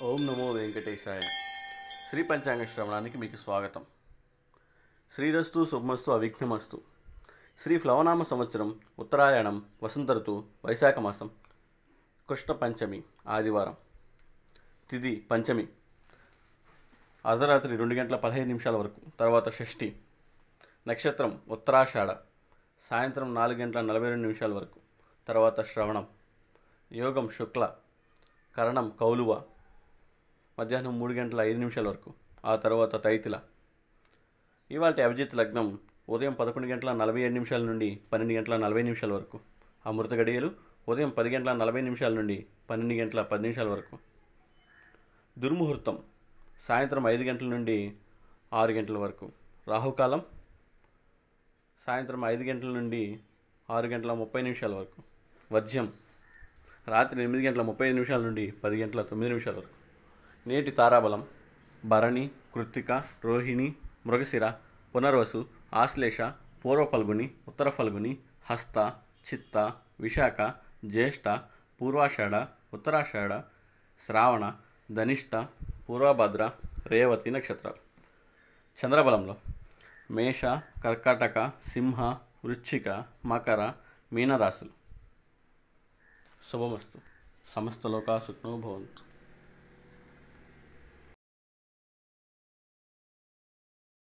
ఓం నమో వెంకటేశాయ. శ్రీ పంచాంగ శ్రవణానికి మీకు స్వాగతం. శ్రీరస్తు శుభమస్తు అవిఘ్నమస్తు. శ్రీ ఫ్లవనామ సంవత్సరం ఉత్తరాయణం వసంత ఋతు వైశాఖ మాసం కృష్ణ పంచమి ఆదివారం. తిది పంచమి. అర్ధరాత్రి రెండు గంటల పదహైదు నిమిషాల వరకు. తర్వాత షష్ఠి. నక్షత్రం ఉత్తరాషాఢ. సాయంత్రం నాలుగు గంటల నలభై రెండు నిమిషాల వరకు. తర్వాత శ్రవణం. యోగం శుక్ల. కరణం కౌలువ. మధ్యాహ్నం మూడు గంటల ఐదు నిమిషాల వరకు. ఆ తర్వాత తైతిల. ఇవాళ అభిజిత్ లగ్నం ఉదయం పదకొండు గంటల నలభై ఏడు నిమిషాల నుండి పన్నెండు గంటల నలభై నిమిషాల వరకు. అమృత గడియలు ఉదయం పది గంటల నలభై నిమిషాల నుండి పన్నెండు గంటల పది నిమిషాల వరకు. దుర్ముహూర్తం సాయంత్రం ఐదు గంటల నుండి ఆరు గంటల వరకు. రాహుకాలం సాయంత్రం ఐదు గంటల నుండి ఆరు గంటల ముప్పై నిమిషాల వరకు. వజ్యం రాత్రి ఎనిమిది గంటల ముప్పై ఐదు నిమిషాల నుండి పది గంటల తొమ్మిది నిమిషాల వరకు. నేటి తారాబలం భరణి కృత్తిక రోహిణి మృగశిర పునర్వసు ఆశ్లేష పూర్వ ఫల్గుని ఉత్తర ఫల్గుని హస్త చిత్త విశాఖ జ్యేష్ఠ పూర్వాషాఢ ఉత్తరాషాఢ శ్రావణ ధనిష్ట పూర్వభద్ర రేవతి నక్షత్రాలు చంద్రబలంలో మేష కర్కాటక సింహ వృశ్చిక మకర మీనరాశులు. శుభమస్తు. సమస్త లోకా సుఖనో భవంతు.